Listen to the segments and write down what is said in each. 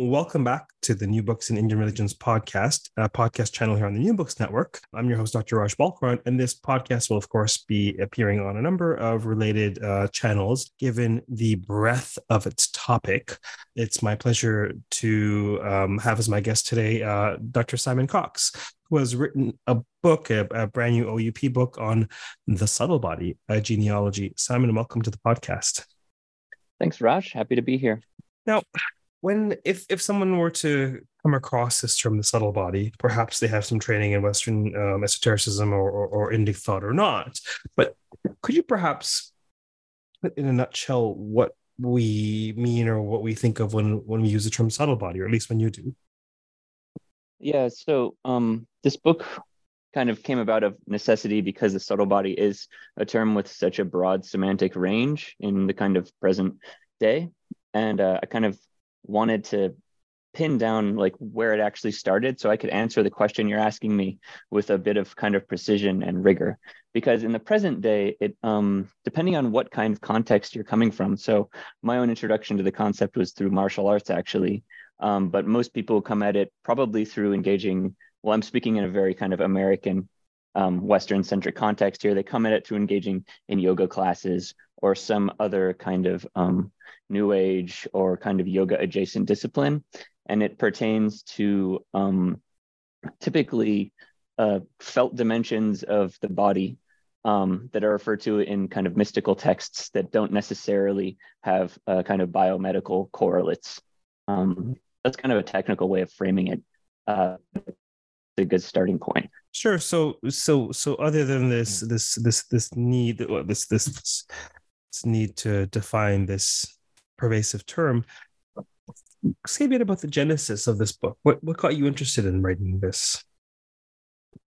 Welcome back to the New Books in Indian Religions podcast, a podcast channel here on the New Books Network. I'm your host, Dr. Raj Balkaran, and this podcast will, of course, be appearing on a number of related uh, channels given the breadth of its topic. It's my pleasure to um, have as my guest today uh, Dr. Simon Cox, who has written a book, a, a, brand new OUP book on the subtle body, a genealogy. Simon, welcome to the podcast. Thanks, Raj. Happy to be here. Now, when if if someone were to come across this term the subtle body perhaps they have some training in western um, esotericism or, or, or indic thought or not. But could you perhaps put in a nutshell what we mean or what we think of when when we use the term subtle body or at least when you do? Yeah so um this book kind of came about of necessity because the subtle body is a term with such a broad semantic range in the kind of present day. And uh, i kind of wanted to pin down like where it actually started so I could answer the question you're asking me with a bit of kind of precision and rigor. Because in the present day, it um, depending on what kind of context you're coming from. So my own introduction to the concept was through martial arts, actually. Um, but most people come at it probably through engaging. Well, I'm speaking in a very kind of American um, Western centric context here. They come at it through engaging in yoga classes or some other kind of um, new age or kind of yoga adjacent discipline. And it pertains to um, typically uh, felt dimensions of the body um, that are referred to in kind of mystical texts that don't necessarily have uh, kind of biomedical correlates. Um, that's kind of a technical way of framing it. Uh, a good starting point. Sure. So, so, so, other than this, this, this, this need, this, this, this need to define this pervasive term. Say a bit about the genesis of this book. What what got you interested in writing this?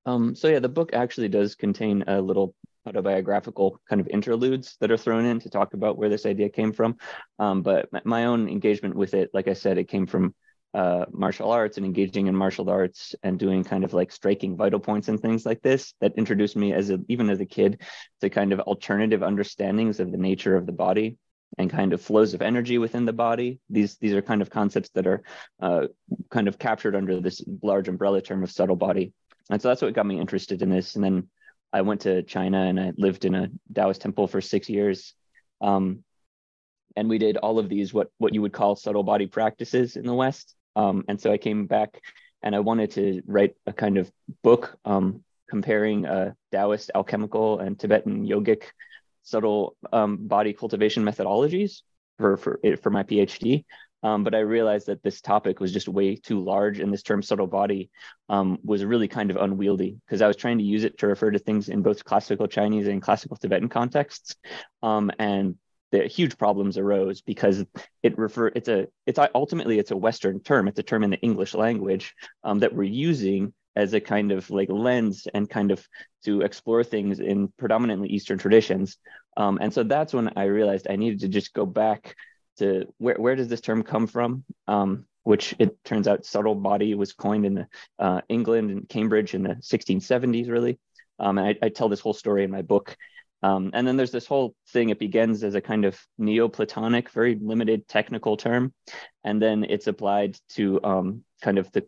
Um, so yeah, the book actually does contain a little autobiographical kind of interludes that are thrown in to talk about where this idea came from. Um, but my own engagement with it, like I said, it came from uh, martial arts and engaging in martial arts and doing kind of like striking vital points and things like this that introduced me as a even as a kid to kind of alternative understandings of the nature of the body and kind of flows of energy within the body. These these are kind of concepts that are uh, kind of captured under this large umbrella term of subtle body. And so that's what got me interested in this. And then I went to China and I lived in a Taoist temple for six years. Um, and we did all of these what what you would call subtle body practices in the West. Um, and so I came back and I wanted to write a kind of book um, comparing uh, Taoist alchemical and Tibetan yogic subtle um, body cultivation methodologies for for for my PhD. Um, but I realized that this topic was just way too large, and this term subtle body um, was really kind of unwieldy because I was trying to use it to refer to things in both classical Chinese and classical Tibetan contexts, um, and the huge problems arose because it refer it's a it's ultimately it's a Western term. It's a term in the English language um, that we're using as a kind of like lens and kind of to explore things in predominantly Eastern traditions. Um, and so that's when I realized I needed to just go back to where, where does this term come from? Um, which it turns out subtle body was coined in the, uh, England and Cambridge in the 1670s, really. Um, and I, I, tell this whole story in my book. Um, and then there's this whole thing, it begins as a kind of Neoplatonic, very limited technical term. And then it's applied to um, kind of the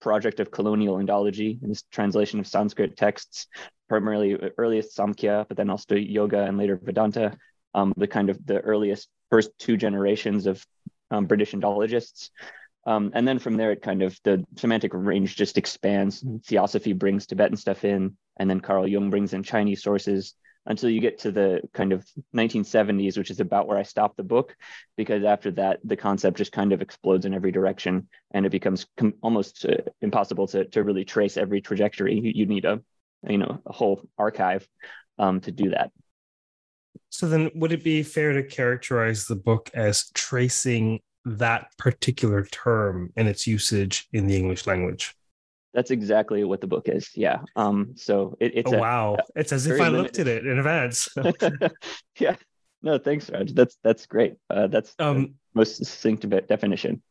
project of colonial Indology and this translation of Sanskrit texts, primarily earliest Samkhya, but then also yoga and later Vedanta, um, the kind of the earliest first two generations of um, British Indologists. Um, and then from there, it kind of the semantic range just expands. Theosophy brings Tibetan stuff in, and then Carl Jung brings in Chinese sources until you get to the kind of 1970s, which is about where I stopped the book, because after that, the concept just kind of explodes in every direction, and it becomes com- almost uh, impossible to to really trace every trajectory. You, you need a you know a whole archive um, to do that. So then, would it be fair to characterize the book as tracing that particular term and its usage in the English language? That's exactly what the book is. Yeah. Um. So it, it's oh, a, wow. It's as if I looked at it in advance. yeah. No, thanks, Raj. That's that's great. Uh, that's um most succinct definition.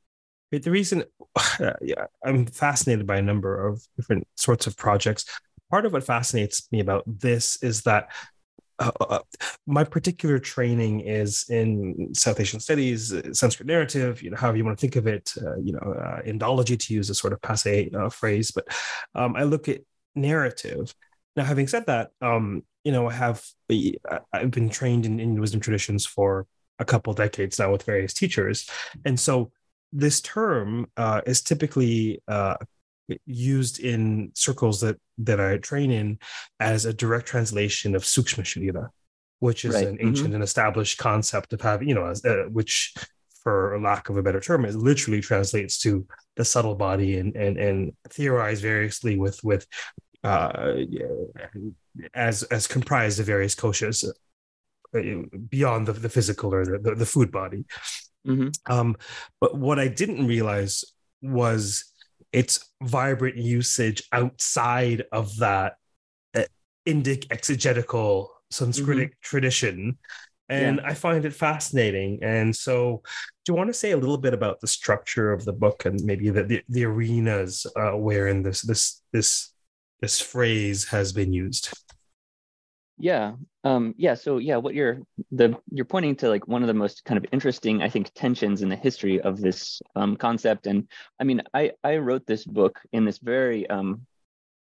The reason, uh, yeah, I'm fascinated by a number of different sorts of projects. Part of what fascinates me about this is that uh, uh, my particular training is in South Asian studies, uh, Sanskrit narrative, you know, however you want to think of it, uh, you know, uh, Indology to use a sort of passe uh, phrase, but um, I look at narrative. Now, having said that, um, you know, I have I've been trained in, in wisdom traditions for a couple decades now with various teachers, and so this term is typically used in circles that that I train in as a direct translation of Sukshma Sharira, which is right. an ancient mm-hmm. and established concept of having, you know, uh, which, for lack of a better term, it literally translates to the subtle body and and and theorize variously with with uh, as as comprised of various koshas uh, beyond the, the physical or the, the, the food body. Mm-hmm. Um, but what I didn't realize was its vibrant usage outside of that uh, Indic exegetical Sanskritic mm-hmm. tradition. And yeah. I find it fascinating. And so, do you want to say a little bit about the structure of the book and maybe the the, the arenas uh, wherein this this this this phrase has been used? Yeah. Um, yeah. So yeah, what you're the you're pointing to like one of the most kind of interesting, I think, tensions in the history of this um, concept. And I mean, I I wrote this book in this very um,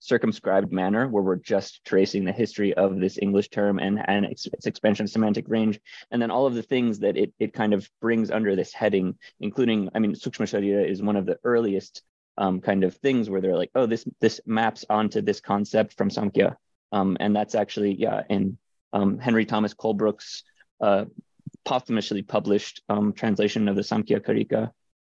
circumscribed manner where we're just tracing the history of this English term and, and its, its, expansion semantic range, and then all of the things that it, it kind of brings under this heading, including, I mean, Sukshma Sharira is one of the earliest um, kind of things where they're like, oh, this this maps onto this concept from Samkhya, um, and that's actually, yeah, in um, Henry Thomas Colebrooke's uh, posthumously published um, translation of the Samkhya Karika.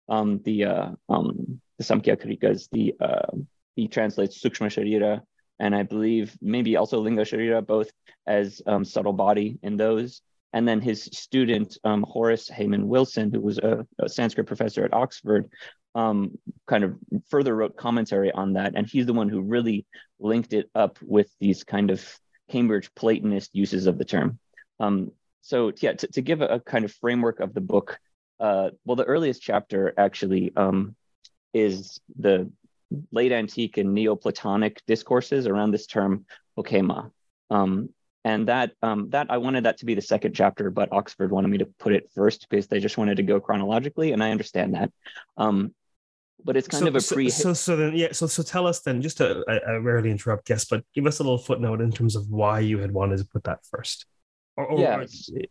Um, the uh, um, the Samkhya Karika is the uh, he translates Sukshma Sharira and I believe maybe also Linga Sharira both as um, subtle body in those. And then his student Horace Hayman Wilson, who was a, a Sanskrit professor at Oxford, um, kind of further wrote commentary on that. And he's the one who really linked it up with these kind of Cambridge Platonist uses of the term. Um, so, yeah, to, to give a, a, kind of framework of the book, uh, well, the earliest chapter actually um, is the late antique and Neoplatonic discourses around this term ochema. Um, and that um, that I wanted that to be the second chapter, but Oxford wanted me to put it first because they just wanted to go chronologically, and I understand that. Um, but it's kind so, of a pre. So, so then, yeah. So, so tell us then. Just to, I, I, rarely interrupt guests, but give us a little footnote in terms of why you had wanted to put that first. Or, or yeah. Or, okay,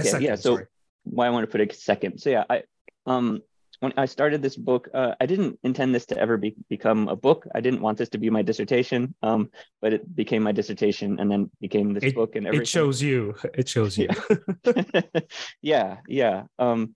second, yeah. So, sorry. why I want to put it second. So, yeah, I um when I started this book, uh, I didn't intend this to ever be, become a book. I didn't want this to be my dissertation, um, but it became my dissertation and then became this it, book and everything. It shows you. It shows you. Yeah, yeah. yeah. Um,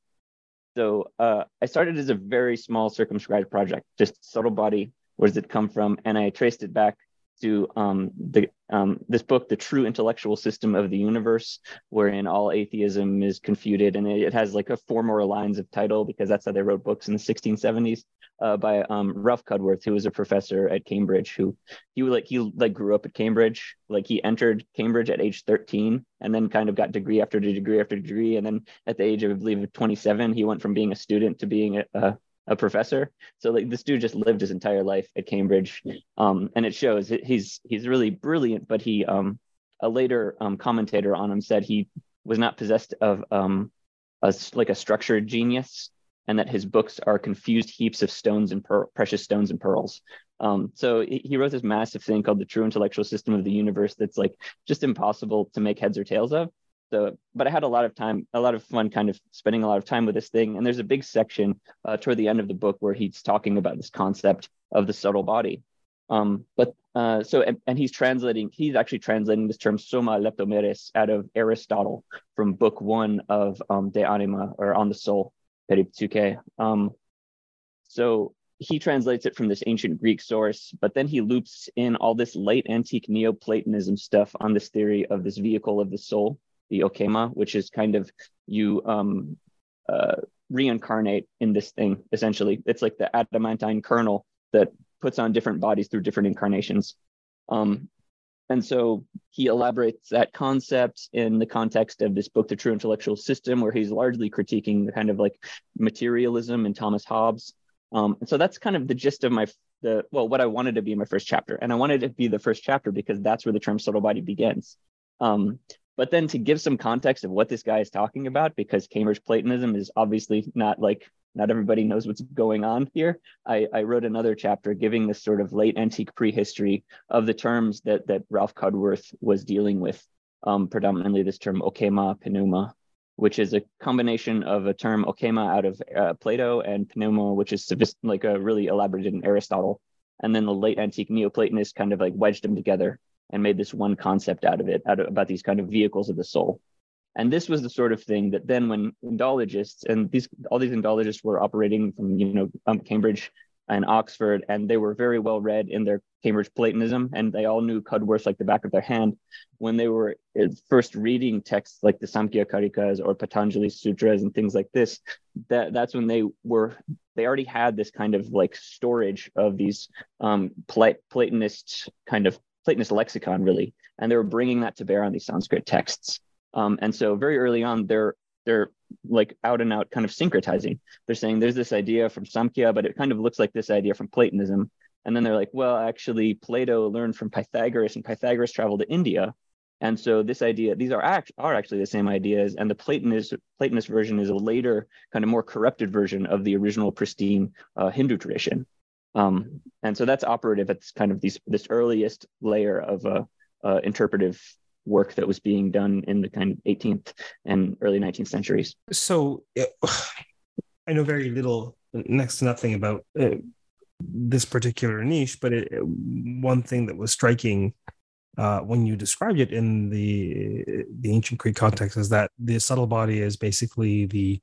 so uh, I started as a very small circumscribed project, just subtle body. Where does it come from? And I traced it back to um, the um, this book, The True Intellectual System of the Universe, wherein all atheism is confuted. And it, it has like a four more lines of title because that's how they wrote books in the 1670s uh, by um, Ralph Cudworth, who was a professor at Cambridge, who he like he like grew up at Cambridge. Like he entered Cambridge at age 13 and then kind of got degree after degree after degree. And then at the age of I believe 27, he went from being a student to being a, a a professor. So like this dude just lived his entire life at Cambridge, um, and it shows. He's he's really brilliant, but he um, a later um, commentator on him said he was not possessed of um, a like a structured genius, and that his books are confused heaps of stones and per- precious stones and pearls. Um, so he wrote this massive thing called the True Intellectual System of the Universe that's like just impossible to make heads or tails of. So, but I had a lot of time, a lot of fun, kind of spending a lot of time with this thing. And there's a big section uh, toward the end of the book where he's talking about this concept of the subtle body. Um, but uh, so, and, and, he's translating, he's actually translating this term soma leptomeres out of Aristotle from book one of um, De Anima or On the Soul, Peri Psyches. Um, so he translates it from this ancient Greek source, but then he loops in all this late antique Neoplatonism stuff on this theory of this vehicle of the soul, the ochema, which is kind of you um, uh, reincarnate in this thing. Essentially, it's like the adamantine kernel that puts on different bodies through different incarnations. Um, and so he elaborates that concept in the context of this book, The True Intellectual System, where he's largely critiquing the kind of like materialism and Thomas Hobbes um, and so that's kind of the gist of my the well, what I wanted to be my first chapter, and I wanted it to be the first chapter because that's where the term subtle body begins. Um, but then to give some context of what this guy is talking about, because Cambridge Platonism is obviously not like not everybody knows what's going on here. I, I wrote another chapter giving this sort of late antique prehistory of the terms that that Ralph Cudworth was dealing with, um, predominantly this term ochema, pneuma, which is a combination of a term ochema out of uh, Plato and pneuma, which is like a really elaborated in Aristotle. And then the late antique Neoplatonists kind of like wedged them together and made this one concept out of it, out of, about these kind of vehicles of the soul. And this was the sort of thing that then when Indologists and these all these Indologists were operating from you know um, Cambridge and Oxford, and they were very well read in their Cambridge Platonism, and they all knew Cudworth like the back of their hand. When they were uh, first reading texts like the Samkhya Karikas or Patanjali Sutras and things like this, that that's when they were they already had this kind of like storage of these um, Platonist kind of Platonist lexicon really, and they were bringing that to bear on these Sanskrit texts. Um, and so very early on, they're they're like out and out kind of syncretizing. They're saying there's this idea from Samkhya, but it kind of looks like this idea from Platonism. And then they're like, well, actually, Plato learned from Pythagoras, and Pythagoras traveled to India. And so this idea, these are act, are actually the same ideas, and the Platonist Platonist version is a later, kind of more corrupted version of the original pristine uh, Hindu tradition. Um, and so that's operative at this kind of these this earliest layer of uh, uh, interpretive work that was being done in the kind of 18th and early 19th centuries. So I know very little, next to nothing about uh, this particular niche, but it, one thing that was striking uh, when you described it in the the ancient Greek context is that the subtle body is basically the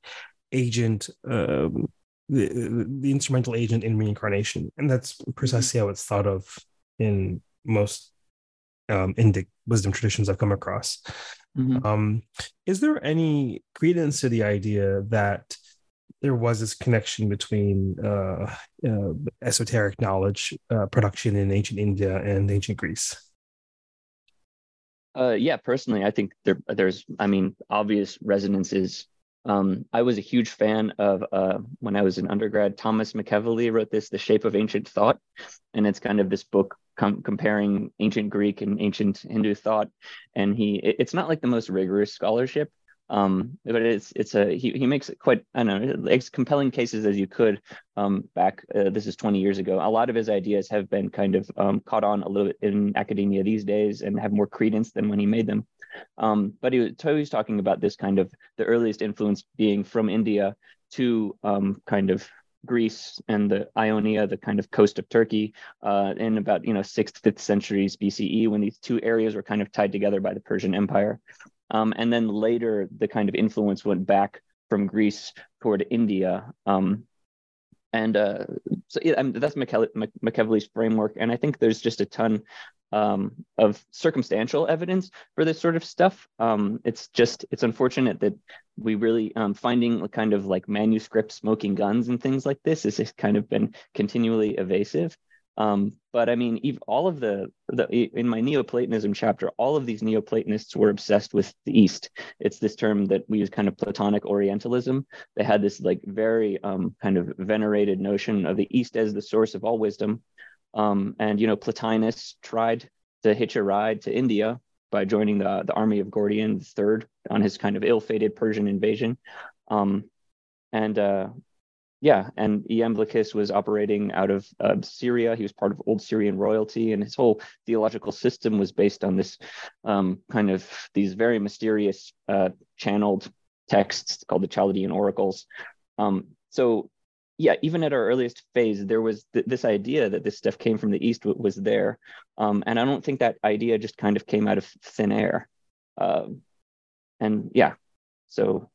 agent, um, the, the instrumental agent in reincarnation, and that's precisely how it's thought of in most um, Indic wisdom traditions I've come across. Mm-hmm. Um, is there any credence to the idea that there was this connection between uh, uh, esoteric knowledge uh, production in ancient India and ancient Greece? Uh, yeah, personally, I think there, there's, I mean, obvious resonances. Um, I was a huge fan of uh, when I was an undergrad. Thomas McEvilley wrote this, "The Shape of Ancient Thought," and it's kind of this book com- comparing ancient Greek and ancient Hindu thought. And he, it, it's not like the most rigorous scholarship, um, but it's it's a he, he makes it quite I don't know as compelling cases as you could um, back. Uh, this is 20 years ago. A lot of his ideas have been kind of um, caught on a little bit in academia these days and have more credence than when he made them. Um, but he was, he was talking about this kind of the earliest influence being from India to um, kind of Greece and the Ionia, the kind of coast of Turkey, uh, in about you know sixth, fifth centuries BCE, when these two areas were kind of tied together by the Persian Empire, um, and then later the kind of influence went back from Greece toward India. Um, and uh, so yeah, I mean, that's McEvilley's framework, and I think there's just a ton um, of circumstantial evidence for this sort of stuff. Um, it's just it's unfortunate that we really um, finding a kind of like manuscript smoking guns and things like this has kind of been continually evasive. Um, but I mean, all of the, the in my Neoplatonism chapter, all of these Neoplatonists were obsessed with the East. It's this term that we use kind of Platonic Orientalism. They had this like very um, kind of venerated notion of the East as the source of all wisdom. Um, and you know, Plotinus tried to hitch a ride to India by joining the the army of Gordian III on his kind of ill-fated Persian invasion. Um, and uh, yeah, and Iamblichus was operating out of uh, Syria. He was part of old Syrian royalty, and his whole theological system was based on this um, kind of these very mysterious uh, channeled texts called the Chaldean oracles. Um, so, yeah, even at our earliest phase, there was th- this idea that this stuff came from the east w- was there, um, and I don't think that idea just kind of came out of thin air. Uh, and yeah, so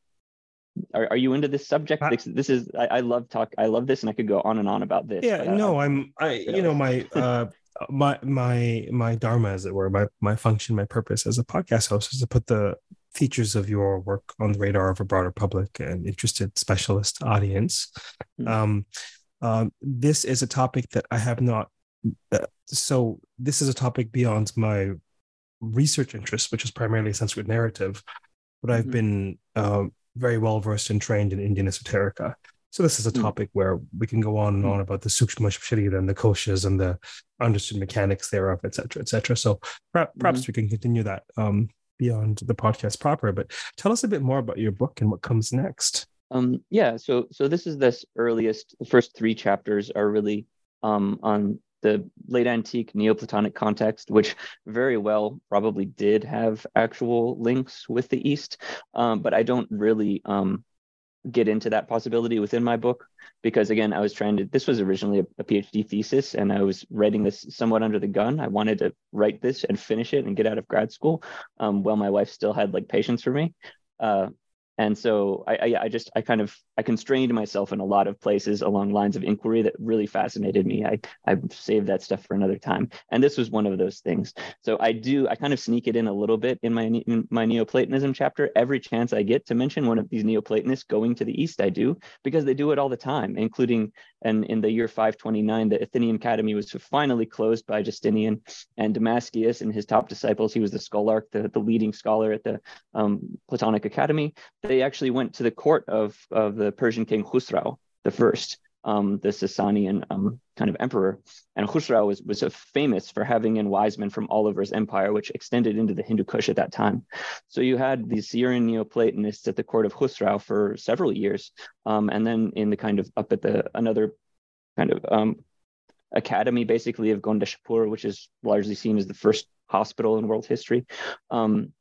are, are you into this subject? This, this is I, I, love talk. I love this, and I could go on and on about this. Yeah, but, uh, no, I'm I you know my uh my my my dharma, as it were, my my function, my purpose as a podcast host is to put the features of your work on the radar of a broader public and interested specialist audience. Mm-hmm. Um, um, this is a topic that I have not. Uh, so this is a topic beyond my research interest, which is primarily Sanskrit narrative, but I've mm-hmm. been um, very well versed and trained in Indian esoterica. So this is a hmm. topic mm. where we can go on and on about the sukshma sharira and the koshas and the understood mechanics thereof, et cetera, et cetera. So perhaps, mm-hmm. we can continue that um, beyond the podcast proper. But tell us a bit more about your book and what comes next. Um, yeah, so so this is this earliest. The first three chapters are really um, on the late antique Neoplatonic context, which very well probably did have actual links with the East, um, but I don't really um, get into that possibility within my book because again i was trying to this was originally a, a, phd thesis and i was writing this somewhat under the gun. I wanted to write this and finish it and get out of grad school um, while my wife still had like patience for me. Uh, and so I, I, I, just I kind of I constrained myself in a lot of places along lines of inquiry that really fascinated me. I I saved that stuff for another time, and this was one of those things. So I do I kind of sneak it in a little bit in my in my Neoplatonism chapter. Every chance I get to mention one of these Neoplatonists going to the east, I do because they do it all the time, including and in the year 529, the Athenian Academy was finally closed by Justinian and Damascius and his top disciples. He was the scholarch, the, the leading scholar at the um, Platonic Academy. They actually went to the court of, of the Persian king Khusrau the first, um, the Sasanian um, kind of emperor. And Khusrau was, was famous for having in wise men from all over his empire, which extended into the Hindu Kush at that time. So you had these Syrian Neoplatonists at the court of Khusrau for several years. Um, and then in the kind of up at the another kind of um, academy, basically, of Gondeshapur, which is largely seen as the first hospital in world history. Um,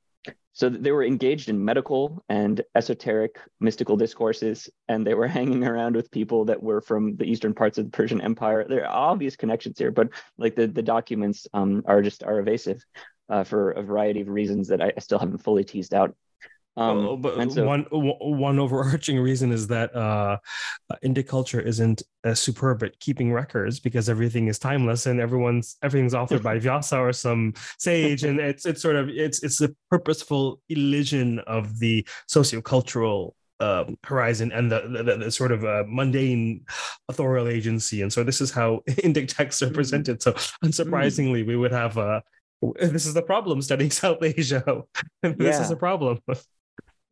so they were engaged in medical and esoteric mystical discourses, and they were hanging around with people that were from the eastern parts of the Persian Empire. There are obvious connections here, but like the, the documents um, are just are evasive uh, for a variety of reasons that I still haven't fully teased out. Um, but so, one one overarching reason is that uh, Indic culture isn't uh, superb at keeping records because everything is timeless and everyone's everything's authored by Vyasa or some sage, and it's it's sort of it's it's a purposeful elision of the sociocultural um, horizon and the, the, the sort of uh, mundane authorial agency. And so this is how Indic texts are mm-hmm. presented. So unsurprisingly, we would have a this is the problem studying South Asia. this yeah. is a problem.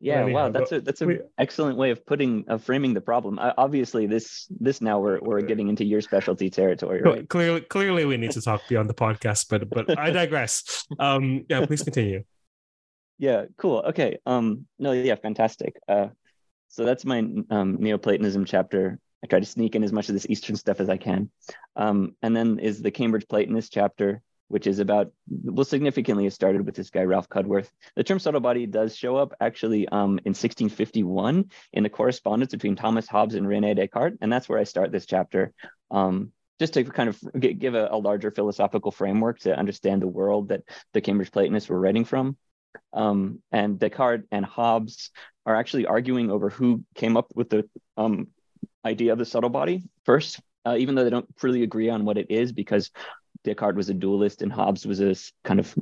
Yeah, anyhow, wow, that's a that's an excellent way of putting of framing the problem. Uh, obviously, this this now we're we're getting into your specialty territory, right? Clearly, clearly, we need to talk beyond the podcast, but but I digress. Um, yeah, please continue. Yeah, cool. Okay. Um, no, yeah, fantastic. Uh, so that's my um, Neoplatonism chapter. I try to sneak in as much of this Eastern stuff as I can. Um, and then is the Cambridge Platonist chapter, which is about well significantly it started with this guy ralph cudworth. The term subtle body does show up actually um, in 1651 in the correspondence between thomas hobbes and rene descartes and that's where i start this chapter um, just to kind of give a, a, larger philosophical framework to understand the world that the cambridge platonists were writing from. Um, and descartes and hobbes are actually arguing over who came up with the um, idea of the subtle body first uh, even though they don't really agree on what it is because Descartes was a dualist and Hobbes was a kind of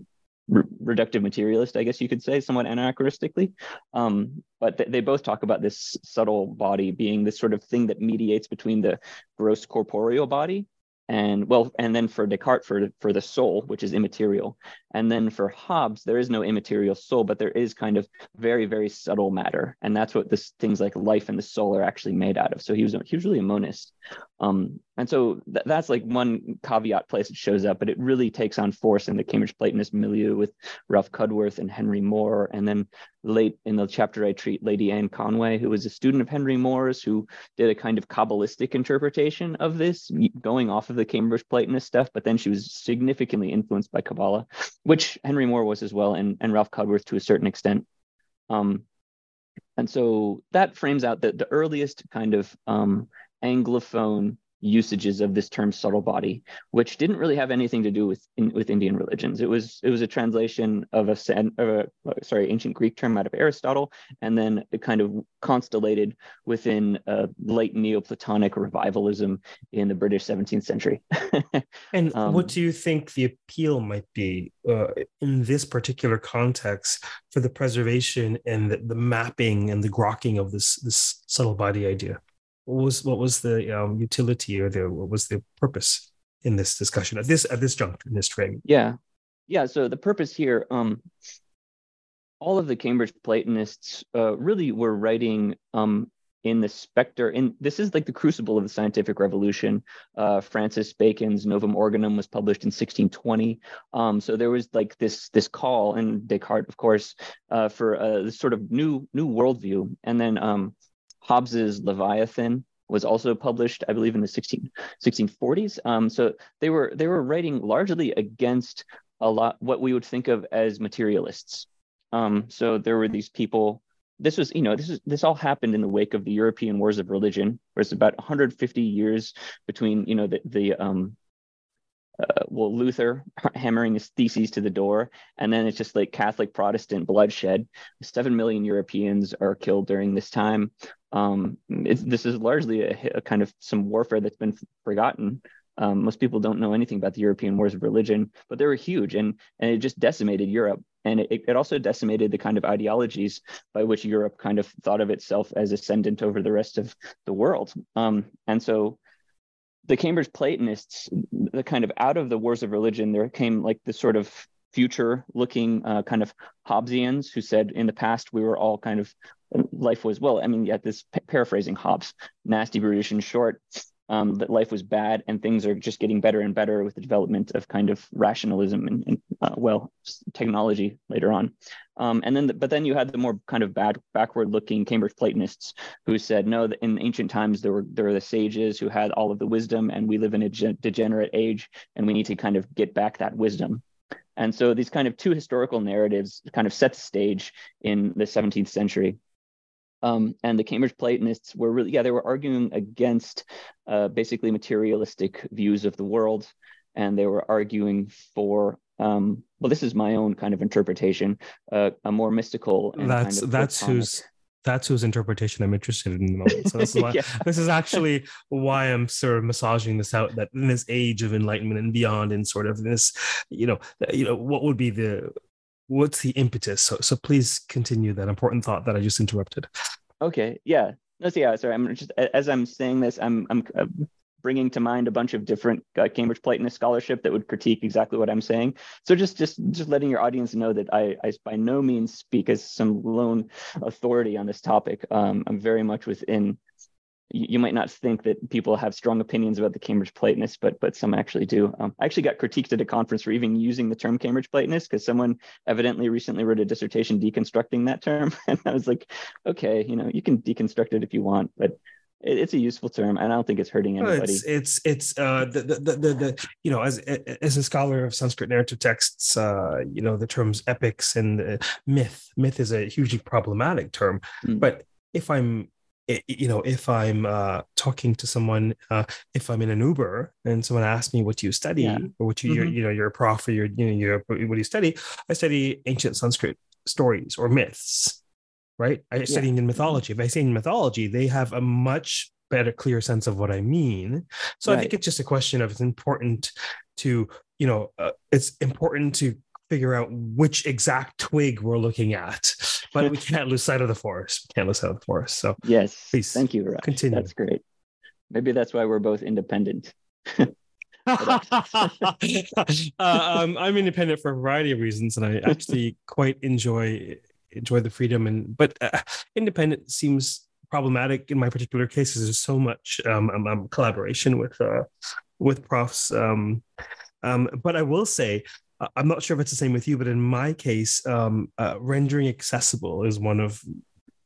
re- reductive materialist, I guess you could say, somewhat anachronistically. Um, but th- they both talk about this subtle body being this sort of thing that mediates between the gross corporeal body and well and then for descartes for for the soul which is immaterial. And then for hobbes there is no immaterial soul but there is kind of very very subtle matter. And that's what this things like life and the soul are actually made out of. So he was he was really a monist. Um, and so th- that's like one caveat place it shows up, but it really takes on force in the Cambridge Platonist milieu with Ralph Cudworth and Henry More. And then late in the chapter, I treat Lady Anne Conway, who was a student of Henry More's, who did a kind of Kabbalistic interpretation of this, going off of the Cambridge Platonist stuff, but then she was significantly influenced by Kabbalah, which Henry More was as well, and, and Ralph Cudworth to a certain extent. Um, and so that frames out the, the earliest kind of um, Anglophone usages of this term subtle body, which didn't really have anything to do with in, with Indian religions. It was it was a translation of a, of a sorry ancient Greek term out of Aristotle, and then it kind of constellated within a late Neoplatonic revivalism in the British 17th century. and um, what do you think the appeal might be uh, in this particular context for the preservation and the, the mapping and the grokking of this this subtle body idea? What was what was the um, utility or the what was the purpose in this discussion at this at this juncture in this frame? Yeah, yeah. So the purpose here, um, all of the Cambridge Platonists uh, really were writing um, in the specter. In this is like the crucible of the scientific revolution. Uh, Francis Bacon's Novum Organum was published in 1620. Um, so there was like this this call, and Descartes, of course, uh, for uh, this sort of new new worldview, and then. Um, Hobbes's Leviathan was also published, I believe, in the 16, 1640s. Um, so they were they were writing largely against a lot what we would think of as materialists. Um, so there were these people. This was, you know, this is this all happened in the wake of the European wars of religion, where it's about 150 years between, you know, the the um, uh, well, Luther hammering his theses to the door, and then it's just like Catholic Protestant bloodshed. Seven million Europeans are killed during this time. Um, this is largely a, a, kind of some warfare that's been forgotten. Um, most people don't know anything about the European wars of religion, but they were huge, and and it just decimated Europe, and it, it also decimated the kind of ideologies by which Europe kind of thought of itself as ascendant over the rest of the world. Um, and so the Cambridge Platonists, the kind of out of the wars of religion, there came like this sort of future looking uh, kind of Hobbesians who said in the past we were all kind of life was well. I mean, yeah, this paraphrasing Hobbes, nasty, brutish, and short um, that life was bad and things are just getting better and better with the development of kind of rationalism and, and uh, well technology later on um, and then the, but then you had the more kind of bad backward looking cambridge platonists who said no in ancient times there were there were the sages who had all of the wisdom and we live in a degenerate age and we need to kind of get back that wisdom and so these kind of two historical narratives kind of set the stage in the 17th century um, and the Cambridge Platonists were really, yeah, they were arguing against uh, basically materialistic views of the world. And they were arguing for, um, well, this is my own kind of interpretation, uh, a more mystical. that's kind of that's whose that's whose interpretation I'm interested in the moment. So this is, why, yeah. this is actually why I'm sort of massaging this out. That in this age of enlightenment and beyond, and sort of this, you know, you know, what would be the what's the impetus? So, so please continue that important thought that I just interrupted. Okay. Yeah. No, so yeah. Sorry. I'm just as I'm saying this, I'm I'm uh, bringing to mind a bunch of different uh, Cambridge Platonist scholarship that would critique exactly what I'm saying. So just just just letting your audience know that I, I by no means speak as some lone authority on this topic. Um, I'm very much within you might not think that people have strong opinions about the Cambridge Platonists, but but some actually do. Um, I actually got critiqued at a conference for even using the term Cambridge Platonist because someone evidently recently wrote a dissertation deconstructing that term, and I was like, okay, you know, you can deconstruct it if you want, but it's a useful term, and I don't think it's hurting anybody. It's it's, it's uh, the, the, the the you know as as a scholar of Sanskrit narrative texts, uh, you know the terms epics and uh, myth. Myth is a hugely problematic term, mm. but if I'm you know, if I'm uh, talking to someone, uh, if I'm in an Uber and someone asks me what you study yeah. or what you, mm-hmm. you know, you're a prof or you're, you know, you're, what do you study? I study ancient Sanskrit stories or myths, right? I yeah. in mythology. If I say in mythology, they have a much better, clear sense of what I mean. So right. I think it's just a question of it's important to, you know, uh, it's important to figure out which exact twig we're looking at but we can't lose sight of the forest. We can't lose sight of the forest. So yes, please thank you. Raj. Continue. That's great. Maybe that's why we're both independent. uh, um, I'm independent for a variety of reasons, and I actually quite enjoy enjoy the freedom. And but uh, independent seems problematic in my particular case is there's so much um, um, um collaboration with uh, with profs. Um, um, but I will say, I'm not sure if it's the same with you, but in my case, um, uh, rendering accessible is one of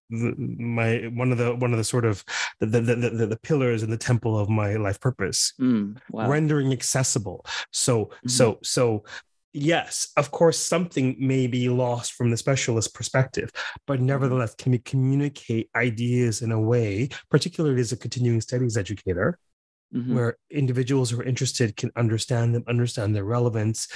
the, my one of the one of the sort of the the, the, the, the pillars in the temple of my life purpose. Mm, wow. Rendering accessible. So mm-hmm. so so yes, of course, something may be lost from the specialist perspective, but mm-hmm. nevertheless, can we communicate ideas in a way, particularly as a continuing studies educator, Mm-hmm. where individuals who are interested can understand them, understand their relevance,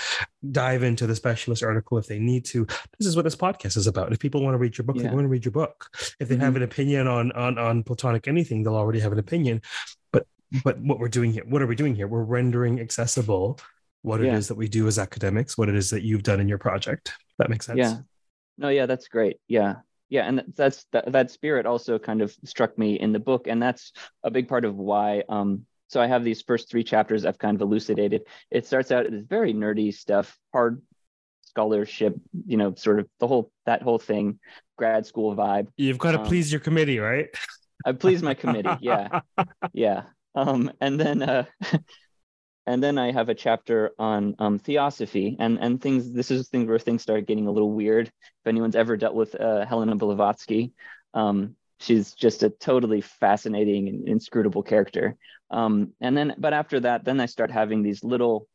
dive into the specialist article if they need to. This is what this podcast is about. If people want to read your book, yeah. they want to read your book. If they mm-hmm. have an opinion on on on Platonic anything, they'll already have an opinion. But but what we're doing here, what are we doing here? We're rendering accessible what yeah. it is that we do as academics, what it is that you've done in your project. That makes sense. Yeah. No, yeah, that's great. Yeah yeah and that's that, that spirit also kind of struck me in the book and that's a big part of why um so I have these first three chapters I've kind of elucidated. It starts out as very nerdy stuff, hard scholarship, you know, sort of the whole that whole thing, grad school vibe. You've got to um, please your committee, right? I please my committee, yeah, yeah. Um, and then uh, and then I have a chapter on um, theosophy and and things. This is things where things start getting a little weird. If anyone's ever dealt with uh, Helena Blavatsky, um, she's just a totally fascinating and inscrutable character. Um, and then, but after that, then I start having these little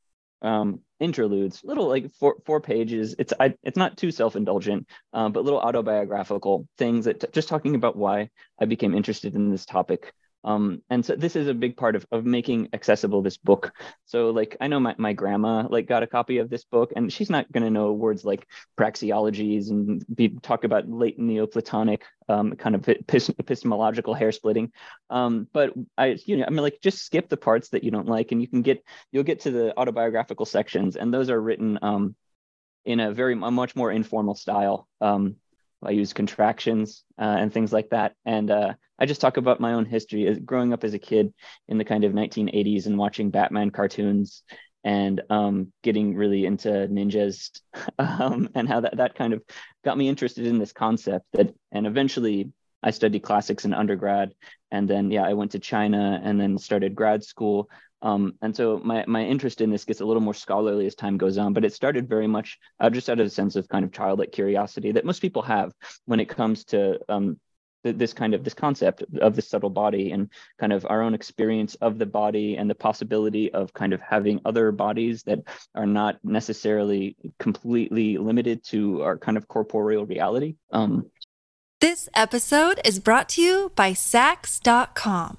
um, interludes, little like four four pages. It's I, it's not too self indulgent, um, but little autobiographical things that t- just talking about why I became interested in this topic. Um, and so this is a big part of, of making accessible this book. So like I know my, my grandma like got a copy of this book and she's not going to know words like praxeologies and be talk about late Neoplatonic um, kind of epistemological hair splitting. Um, but I you know I mean like just skip the parts that you don't like and you can get you'll get to the autobiographical sections and those are written um, in a very a much more informal style. Um, I use contractions uh, and things like that. And uh, I just talk about my own history as growing up as a kid in the kind of 1980s and watching Batman cartoons and um, getting really into ninjas um, and how that, that kind of got me interested in this concept that and eventually I studied classics in undergrad and then yeah I went to China and then started grad school um, and so my, my interest in this gets a little more scholarly as time goes on, but it started very much uh, just out of a sense of kind of childlike curiosity that most people have when it comes to um, th- this kind of this concept of the subtle body and kind of our own experience of the body and the possibility of kind of having other bodies that are not necessarily completely limited to our kind of corporeal reality. Um, this episode is brought to you by Saks.com.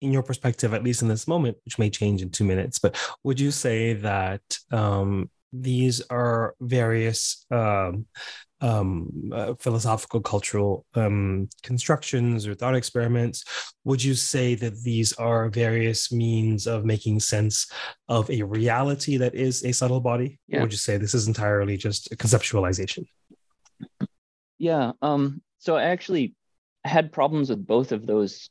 in your perspective, at least in this moment, which may change in two minutes, but would you say that um, these are various um, um, uh, philosophical, cultural um, constructions or thought experiments? Would you say that these are various means of making sense of a reality that is a subtle body? Yeah. Or would you say this is entirely just a conceptualization? Yeah. Um, so I actually had problems with both of those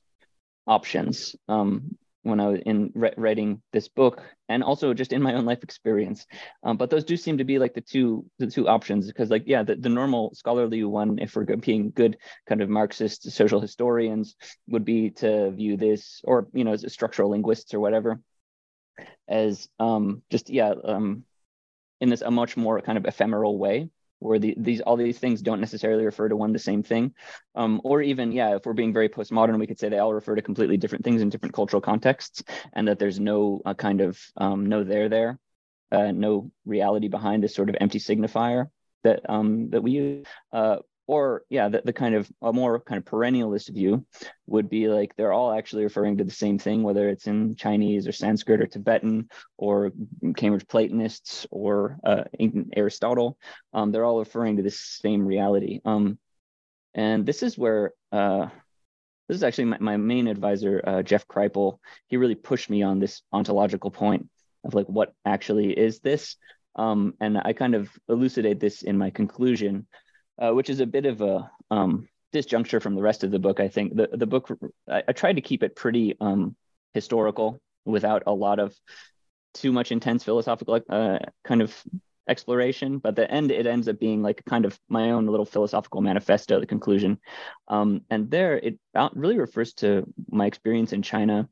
options um, when I was in re- writing this book, and also just in my own life experience. Um, but those do seem to be like the two the two options because, like, yeah, the, the normal scholarly one, if we're being good kind of Marxist social historians, would be to view this, or you know, as structural linguists or whatever, as um, just yeah, um, in this a much more kind of ephemeral way where the, these all these things don't necessarily refer to one the same thing. Um, or even yeah if we're being very postmodern we could say they all refer to completely different things in different cultural contexts and that there's no uh, kind of um, no there there uh, no reality behind this sort of empty signifier that um, that we use. Uh, or yeah the, the kind of a more kind of perennialist view would be like they're all actually referring to the same thing whether it's in chinese or sanskrit or tibetan or cambridge platonists or uh, aristotle um, they're all referring to the same reality um, and this is where uh, this is actually my, my main advisor, uh, Jeff Kripal. He really pushed me on this ontological point of like what actually is this. Um, and I kind of elucidate this in my conclusion, uh, which is a bit of a um, disjuncture from the rest of the book. I think the the book I, I tried to keep it pretty um, historical without a lot of too much intense philosophical uh, kind of exploration but the end it ends up being like kind of my own little philosophical manifesto the conclusion um, and there it really refers to my experience in china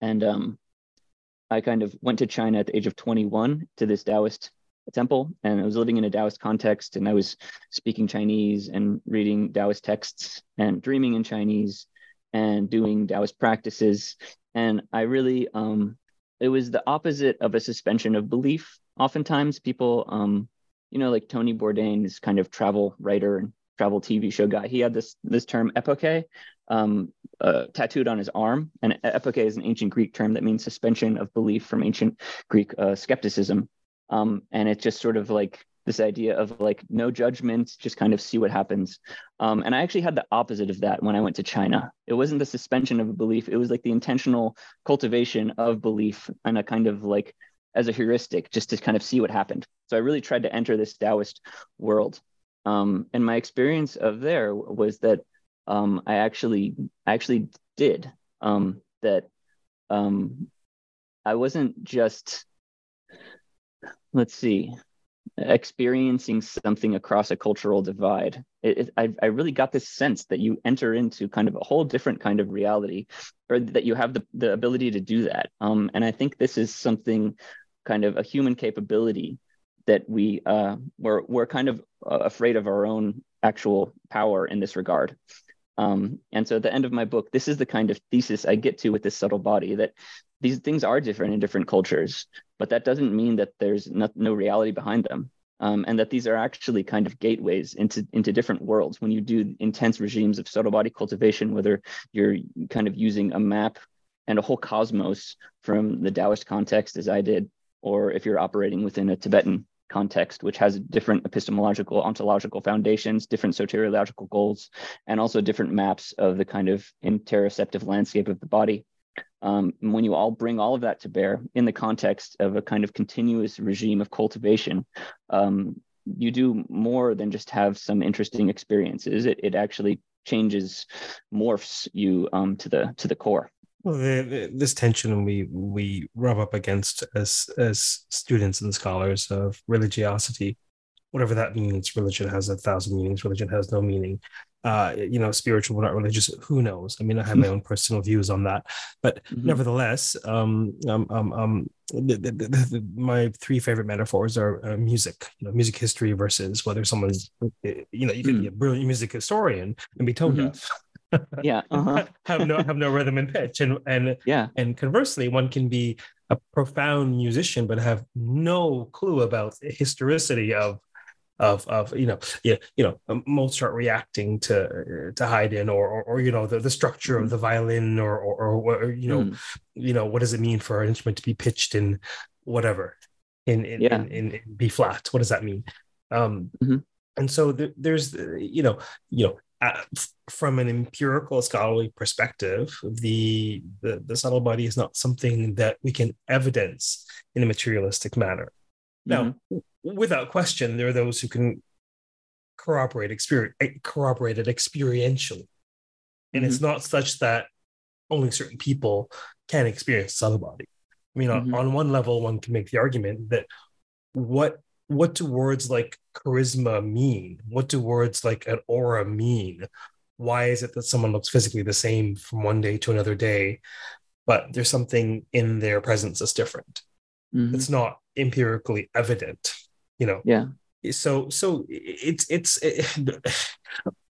and um, i kind of went to china at the age of 21 to this taoist temple and i was living in a taoist context and i was speaking chinese and reading taoist texts and dreaming in chinese and doing taoist practices. And i really um, it was the opposite of a suspension of belief. Oftentimes, people, um, you know, like Tony Bourdain, this kind of travel writer and travel TV show guy, he had this this term epoche um, uh, tattooed on his arm, and epoche is an ancient Greek term that means suspension of belief from ancient Greek uh, skepticism, um, and it's just sort of like this idea of like no judgment, just kind of see what happens. Um, and I actually had the opposite of that when I went to China. It wasn't the suspension of a belief, it was like the intentional cultivation of belief and a kind of like as a heuristic just to kind of see what happened. So I really tried to enter this Taoist world. Um, and my experience of there was that um, I actually I actually did um, that um, I wasn't just let's see experiencing something across a cultural divide. It, it, I, I really got this sense that you enter into kind of a whole different kind of reality, or that you have the, the ability to do that. Um, and I think this is something kind of a human capability that we uh, we're, we're kind of uh, afraid of our own actual power in this regard. Um, and so at the end of my book, this is the kind of thesis I get to with this subtle body that these things are different in different cultures, but that doesn't mean that there's no, no reality behind them. Um, and that these are actually kind of gateways into into different worlds. When you do intense regimes of subtle body cultivation, whether you're kind of using a map and a whole cosmos from the Taoist context, as I did, or if you're operating within a Tibetan context, which has different epistemological, ontological foundations, different soteriological goals, and also different maps of the kind of interoceptive landscape of the body. Um, when you all bring all of that to bear in the context of a kind of continuous regime of cultivation, um, you do more than just have some interesting experiences. It, it actually changes, morphs you um, to the to the core. Well, the, the, this tension we we rub up against as as students and scholars of religiosity, whatever that means. Religion has a thousand meanings. Religion has no meaning. Uh, you know, spiritual, not religious. Who knows? I mean, I have my own personal views on that, but mm-hmm. nevertheless, um, um, um, um the, the, the, my three favorite metaphors are uh, music. You know, music history versus whether someone's, you know, you can mm. be a brilliant music historian and be tone mm-hmm. deaf yeah uh-huh. have no have no rhythm and pitch and and yeah and conversely one can be a profound musician but have no clue about the historicity of of of you know yeah you know um, Mozart reacting to to Haydn or or, or you know the, the structure of the violin or or, or you know mm. you know what does it mean for an instrument to be pitched in whatever in in, yeah. in, in, in B flat what does that mean um mm-hmm. and so there's you know you know uh, from an empirical scholarly perspective, the, the, the subtle body is not something that we can evidence in a materialistic manner. Now, mm-hmm. without question, there are those who can corroborate experience, eh, corroborate it experientially, and mm-hmm. it's not such that only certain people can experience subtle body. I mean, mm-hmm. on, on one level, one can make the argument that what what do words like charisma mean? What do words like an aura mean? Why is it that someone looks physically the same from one day to another day, but there's something in their presence that's different? Mm-hmm. It's not empirically evident, you know. Yeah. So so it's it's it,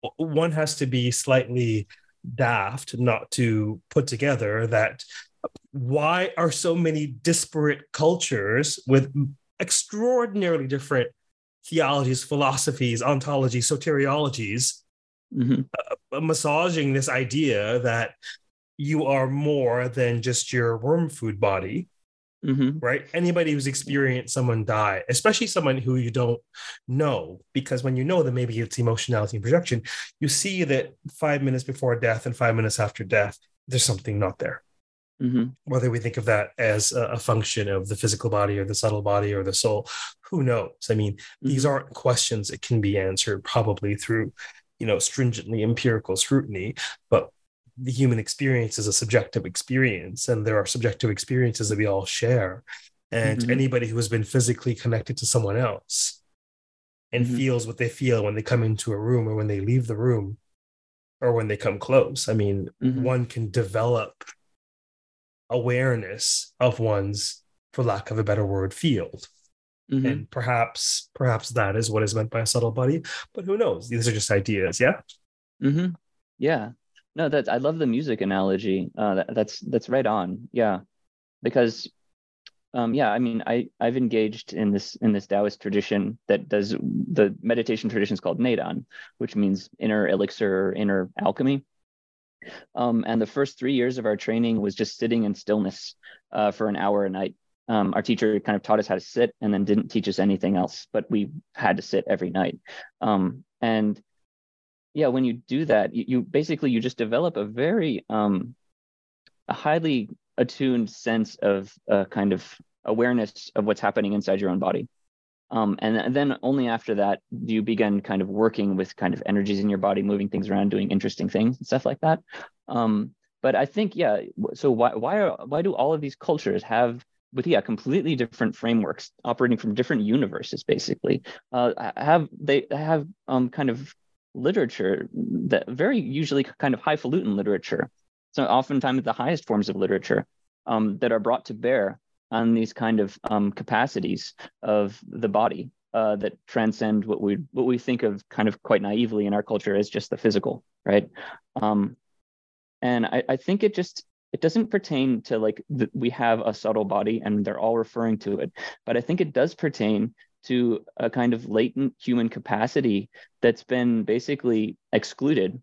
one has to be slightly daft not to put together that why are so many disparate cultures with extraordinarily different theologies, philosophies, ontologies, soteriologies, mm-hmm. uh, massaging this idea that you are more than just your worm food body. Mm-hmm. right? Anybody who's experienced someone die, especially someone who you don't know, because when you know them, maybe it's emotionality and projection, you see that five minutes before death and five minutes after death, there's something not there. Mm-hmm. Whether we think of that as a, a function of the physical body or the subtle body or the soul, who knows? I mean, these aren't questions that can be answered probably through, you know, stringently empirical scrutiny, but the human experience is a subjective experience and there are subjective experiences that we all share and Mhm. anybody who has been physically connected to someone else and Mhm. feels what they feel when they come into a room or when they leave the room or when they come close i mean Mhm. one can develop awareness of one's for lack of a better word field Mhm. and perhaps perhaps that is what is meant by a subtle body but who knows these are just ideas yeah hmm Yeah. No, that I love the music analogy. Uh, that, that's that's right on. Yeah, because, um, yeah, I mean, I I've engaged in this in this Taoist tradition that does the meditation tradition is called Neidan, which means inner elixir inner alchemy. Um, and the first three years of our training was just sitting in stillness uh, for an hour a night. Um, our teacher kind of taught us how to sit and then didn't teach us anything else, but we had to sit every night. Um, and yeah when you do that you, you basically you just develop a very um a highly attuned sense of uh, kind of awareness of what's happening inside your own body. Um, and then only after that do you begin kind of working with kind of energies in your body moving things around doing interesting things and stuff like that. Um, but i think yeah so why why are why do all of these cultures have with yeah completely different frameworks operating from different universes basically? Uh, have they have um, kind of literature that very usually kind of highfalutin literature. So oftentimes the highest forms of literature um, that are brought to bear on these kind of um, capacities of the body uh, that transcend what we what we think of kind of quite naively in our culture as just the physical, right? Um, and I, I think it just it doesn't pertain to like the, we have a subtle body and they're all referring to it, but I think it does pertain to a kind of latent human capacity that's been basically excluded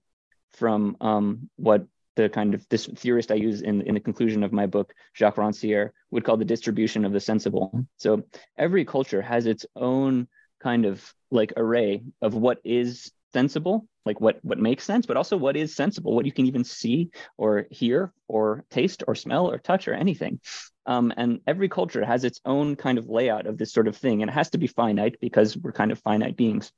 from um, what the kind of this theorist I use in, in the conclusion of my book, Jacques Rancière, would call the distribution of the sensible. So every culture has its own kind of like array of what is sensible, like what what makes sense, but also what is sensible, what you can even see or hear or taste or smell or touch or anything. Um, and every culture has its own kind of layout of this sort of thing, and it has to be finite because we're kind of finite beings.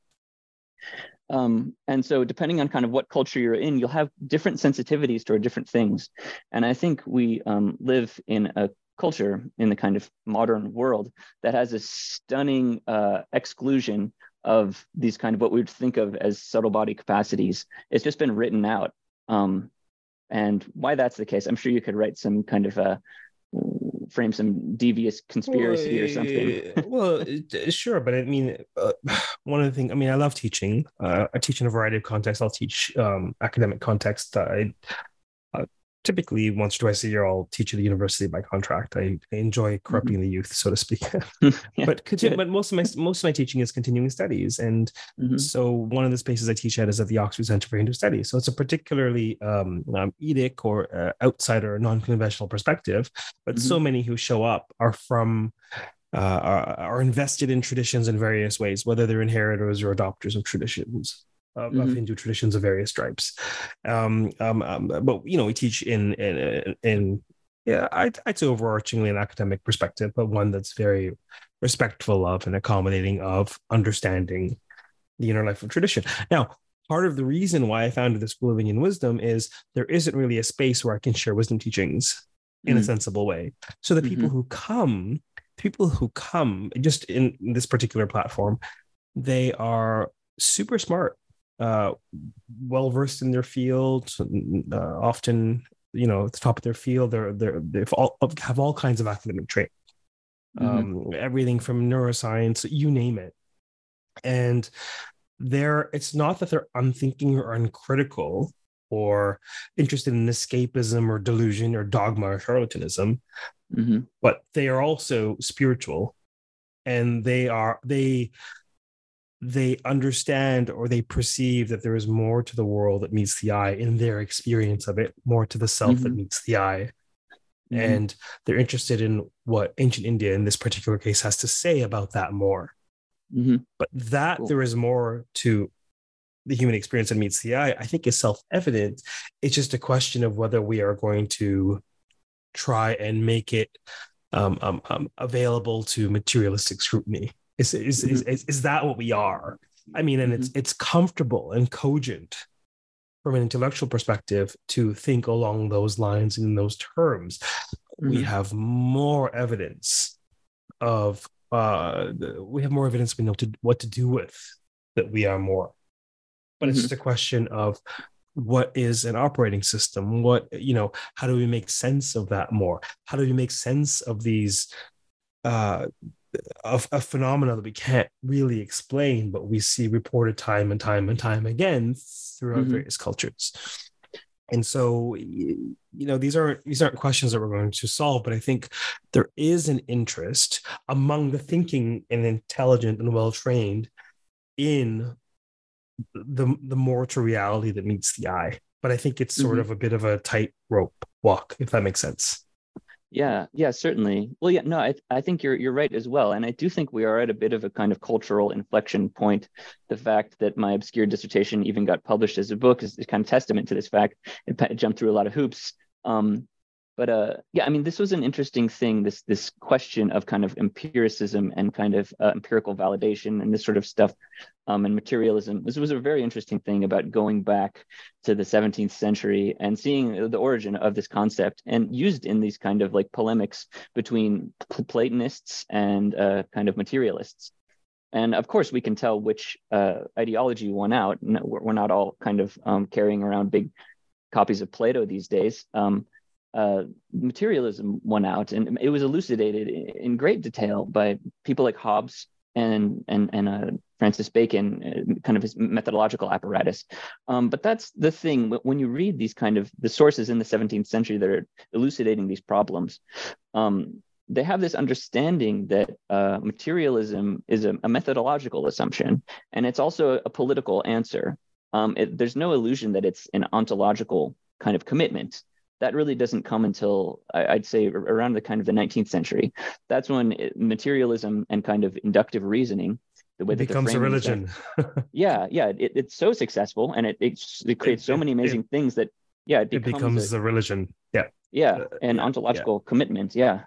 Um, and so, depending on kind of what culture you're in, you'll have different sensitivities toward different things. And I think we um, live in a culture in the kind of modern world that has a stunning uh, exclusion of these kind of what we would think of as subtle body capacities. It's just been written out. Um, and why that's the case, I'm sure you could write some kind of a frame some devious conspiracy well, or something. well, sure, but I mean, uh, one of the things. I mean, I love teaching. Uh, I teach in a variety of contexts. I'll teach um, academic context. I uh, typically once or twice a year I'll teach at a university by contract. I, I enjoy corrupting mm-hmm. the youth, so to speak. yeah, but continue, but most of my most of my teaching is continuing studies, and mm-hmm. so one of the spaces I teach at is at the Oxford Center for Hindu Studies. So it's a particularly um, um, etic or uh, outsider, non-conventional perspective. But mm-hmm. so many who show up are from. Uh, are, are invested in traditions in various ways, whether they're inheritors or adopters of traditions of, mm-hmm. of Hindu traditions of various stripes. Um, um, um, but you know, we teach in in, in yeah, I'd, I'd say overarchingly an academic perspective, but one that's very respectful of and accommodating of understanding the inner life of tradition. Now, part of the reason why I founded the School of Indian Wisdom is there isn't really a space where I can share wisdom teachings in mm-hmm. a sensible way. So the people mm-hmm. who come, people who come just in this particular platform, they are super smart uh, well versed in their field, uh, often you know at the top of their field. They're they're they all have all kinds of academic training, mm-hmm. um, everything from neuroscience, you name it, and they're it's not that they're unthinking or uncritical or interested in escapism or delusion or dogma or charlatanism, mm-hmm. but they are also spiritual, and they are they they understand or they perceive that there is more to the world that meets the eye in their experience of it, more to the self mm-hmm. that meets the eye. mm-hmm. and they're interested in what ancient India in this particular case has to say about that more. Mm-hmm. But that cool. there is more to the human experience that meets the eye, I think is self evident. It's just a question of whether we are going to try and make it um, um, um, available to materialistic scrutiny. Is, is, mm-hmm. is, is, is, that what we are? I mean, and mm-hmm. it's it's comfortable and cogent from an intellectual perspective to think along those lines in those terms. Mm-hmm. We have more evidence of uh, we have more evidence we know to, what to do with that we are more. But it's mm-hmm. just a question of what is an operating system what you know how do we make sense of that more how do we make sense of these uh of a phenomenon that we can't really explain but we see reported time and time and time again throughout mm-hmm. various cultures and so you know these aren't these aren't questions that we're going to solve but i think there is an interest among the thinking and intelligent and well trained in the the more to reality that meets the eye but i think it's sort mm-hmm. of a bit of a tightrope walk if that makes sense yeah yeah certainly. Well yeah no I, I think you're you're right as well and i do think we are at a bit of a kind of cultural inflection point. The fact that my obscure dissertation even got published as a book is, is kind of testament to this fact. It, it jumped through a lot of hoops. Um, but uh, yeah, I mean, this was an interesting thing. This this question of kind of empiricism and kind of uh, empirical validation and this sort of stuff, um, and materialism. This was a very interesting thing about going back to the 17th century and seeing the origin of this concept and used in these kind of like polemics between Platonists and uh, kind of materialists. And of course, we can tell which uh, ideology won out. We're not all kind of um, carrying around big copies of Plato these days. Um, uh, materialism won out, and it was elucidated in great detail by people like Hobbes and and and uh, Francis Bacon, uh, kind of his methodological apparatus. Um, but that's the thing when you read these kind of the sources in the 17th century that are elucidating these problems. Um, they have this understanding that uh, materialism is a, a, methodological assumption, and it's also a political answer. Um, it, there's no illusion that it's an ontological kind of commitment that really doesn't come until I'd say around the kind of the 19th century. That's when materialism and kind of inductive reasoning, the way it that becomes a religion. Yeah, yeah, it, it's so successful and it it, it creates so many amazing things that yeah, it becomes, it becomes a, a, religion. Yeah, yeah, uh, an ontological yeah. commitment. Yeah,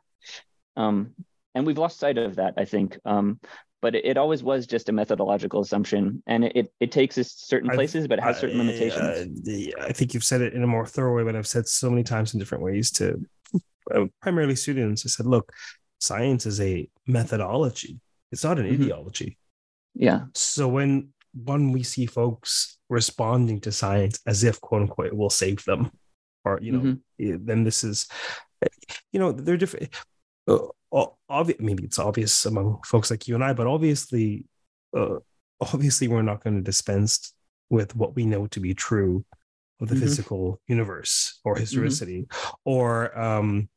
um, and we've lost sight of that. I think. Um, but it, it, always was just a methodological assumption and it, it, takes us certain places but has certain limitations. I, I think you've said it in a more thorough way but i've said so many times in different ways to uh, primarily students i said look science is a methodology. It's not an mm-hmm. ideology. Yeah. So when when we see folks responding to science as if quote unquote it will save them or you know mm-hmm. then this is you know they're different uh, obvi- maybe it's obvious among folks like you and I, but obviously, uh, obviously, we're not going to dispense with what we know to be true of the mm-hmm. physical universe or mm-hmm. historicity, mm-hmm. or um,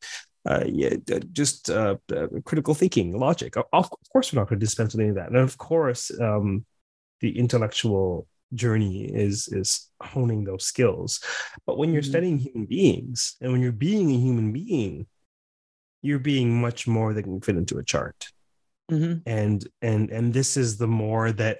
uh, yeah, just uh, uh, critical thinking, logic. Of, of, course, we're not going to dispense with any of that, and of course, um, the intellectual journey is is honing those skills. But when you're mm-hmm. studying human beings, and when you're being a human being, you're being much more than can fit into a chart. Mm-hmm. And and and this is the more that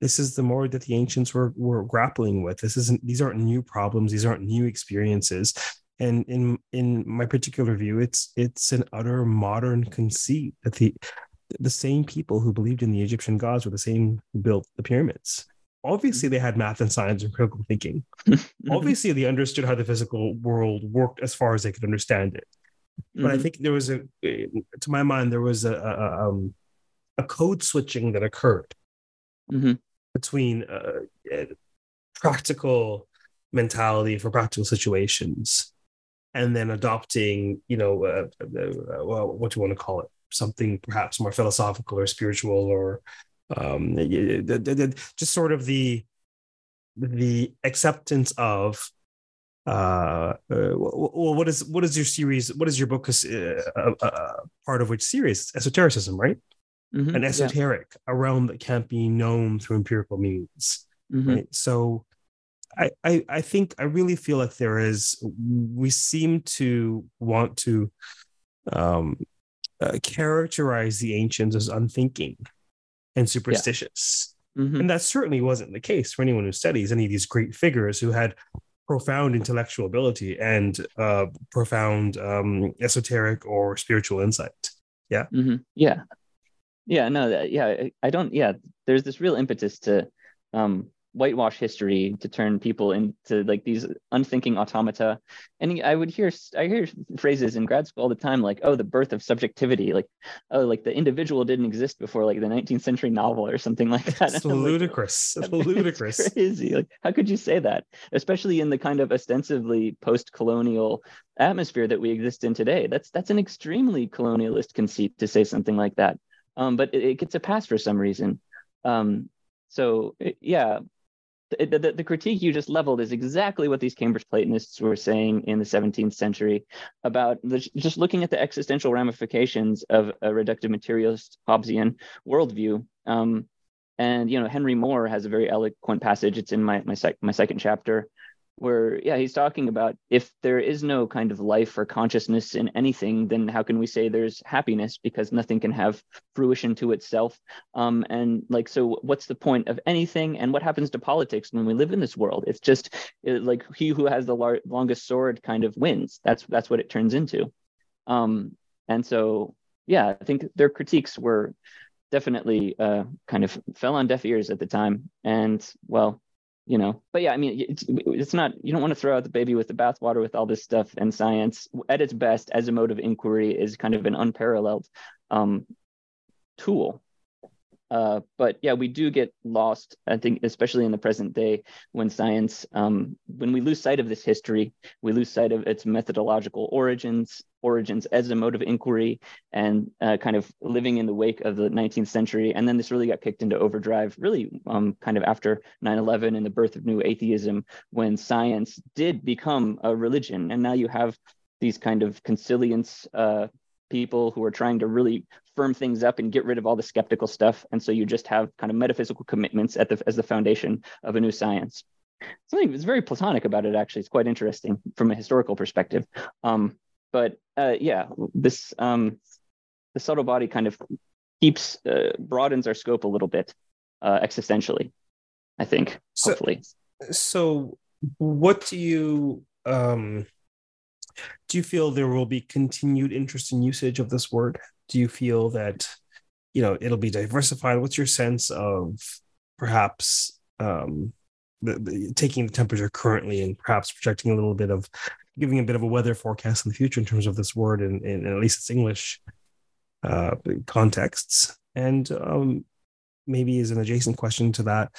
this is the more that the ancients were were grappling with. This isn't these aren't new problems, these aren't new experiences. And in in my particular view, it's it's an utter modern conceit that the the same people who believed in the Egyptian gods were the same who built the pyramids. Obviously, they had math and science and critical thinking. Obviously, they understood how the physical world worked as far as they could understand it. But mm-hmm. I think there was a, to my mind, there was a a, um, a code switching that occurred mm-hmm. between uh, practical mentality for practical situations, and then adopting, you know, uh, uh, well, what do you want to call it? Something perhaps more philosophical or spiritual, or um, just sort of the the acceptance of uh, uh well, what is what is your series? What is your book? Uh, uh, uh, part of which series? Esotericism, right? Mm-hmm, An esoteric, yeah. a realm that can't be known through empirical means. Mm-hmm. Right. So, I, I I think I really feel like there is we seem to want to um uh, characterize the ancients as unthinking and superstitious. Yeah. Mm-hmm. And that certainly wasn't the case for anyone who studies any of these great figures who had profound intellectual ability and uh, profound um, esoteric or spiritual insight. Yeah. Mm-hmm. Yeah. Yeah. No, yeah. I don't, yeah. There's this real impetus to um, whitewash history to turn people into like these unthinking automata. And i would hear i hear phrases in grad school all the time like oh the birth of subjectivity like oh like the individual didn't exist before like the 19th century novel or something like that. It's ludicrous like, it's ludicrous. It's crazy. Like how could you say that? Especially in the kind of ostensibly post-colonial atmosphere that we exist in today. That's that's an extremely colonialist conceit to say something like that. Um, but it, it gets a pass for some reason. Um, so yeah the, the, the, critique you just leveled is exactly what these Cambridge Platonists were saying in the 17th century about the, just looking at the existential ramifications of a reductive materialist Hobbesian worldview. Um, and you know, Henry More has a very eloquent passage. It's in my my, sec- my second chapter where yeah he's talking about if there is no kind of life or consciousness in anything then how can we say there's happiness? Because nothing can have fruition to itself. Um, and like so what's the point of anything? And what happens to politics when we live in this world? It's just it, like he who has the lar- longest sword kind of wins. That's that's what it turns into. Um, and so yeah i think their critiques were definitely uh, kind of fell on deaf ears at the time. And well you know but yeah i mean it's, it's not you don't want to throw out the baby with the bathwater with all this stuff and science. At its best as a mode of inquiry is kind of an unparalleled um, tool uh, but yeah, we do get lost, I think, especially in the present day when science, um, when we lose sight of this history, we lose sight of its methodological origins, origins as a mode of inquiry, and uh, kind of living in the wake of the 19th century. And then this really got kicked into overdrive, really um, kind of after 9 11 and the birth of new atheism, when science did become a religion. And now you have these kind of consilience uh, people who are trying to really firm things up and get rid of all the skeptical stuff. And so you just have kind of metaphysical commitments at the, as the foundation of a new science. Something that's very platonic about it, actually. It's quite interesting from a historical perspective. Um, but uh, yeah, this um, the subtle body kind of keeps uh, broadens our scope a little bit uh, existentially. I think so, hopefully. So, what do you um, do? You feel there will be continued interest in usage of this word? do you feel that you know it'll be diversified what's your sense of perhaps um the, the, taking the temperature currently and perhaps projecting a little bit of giving a bit of a weather forecast in the future in terms of this word in, in at least its english uh, contexts and um, maybe as an adjacent question to that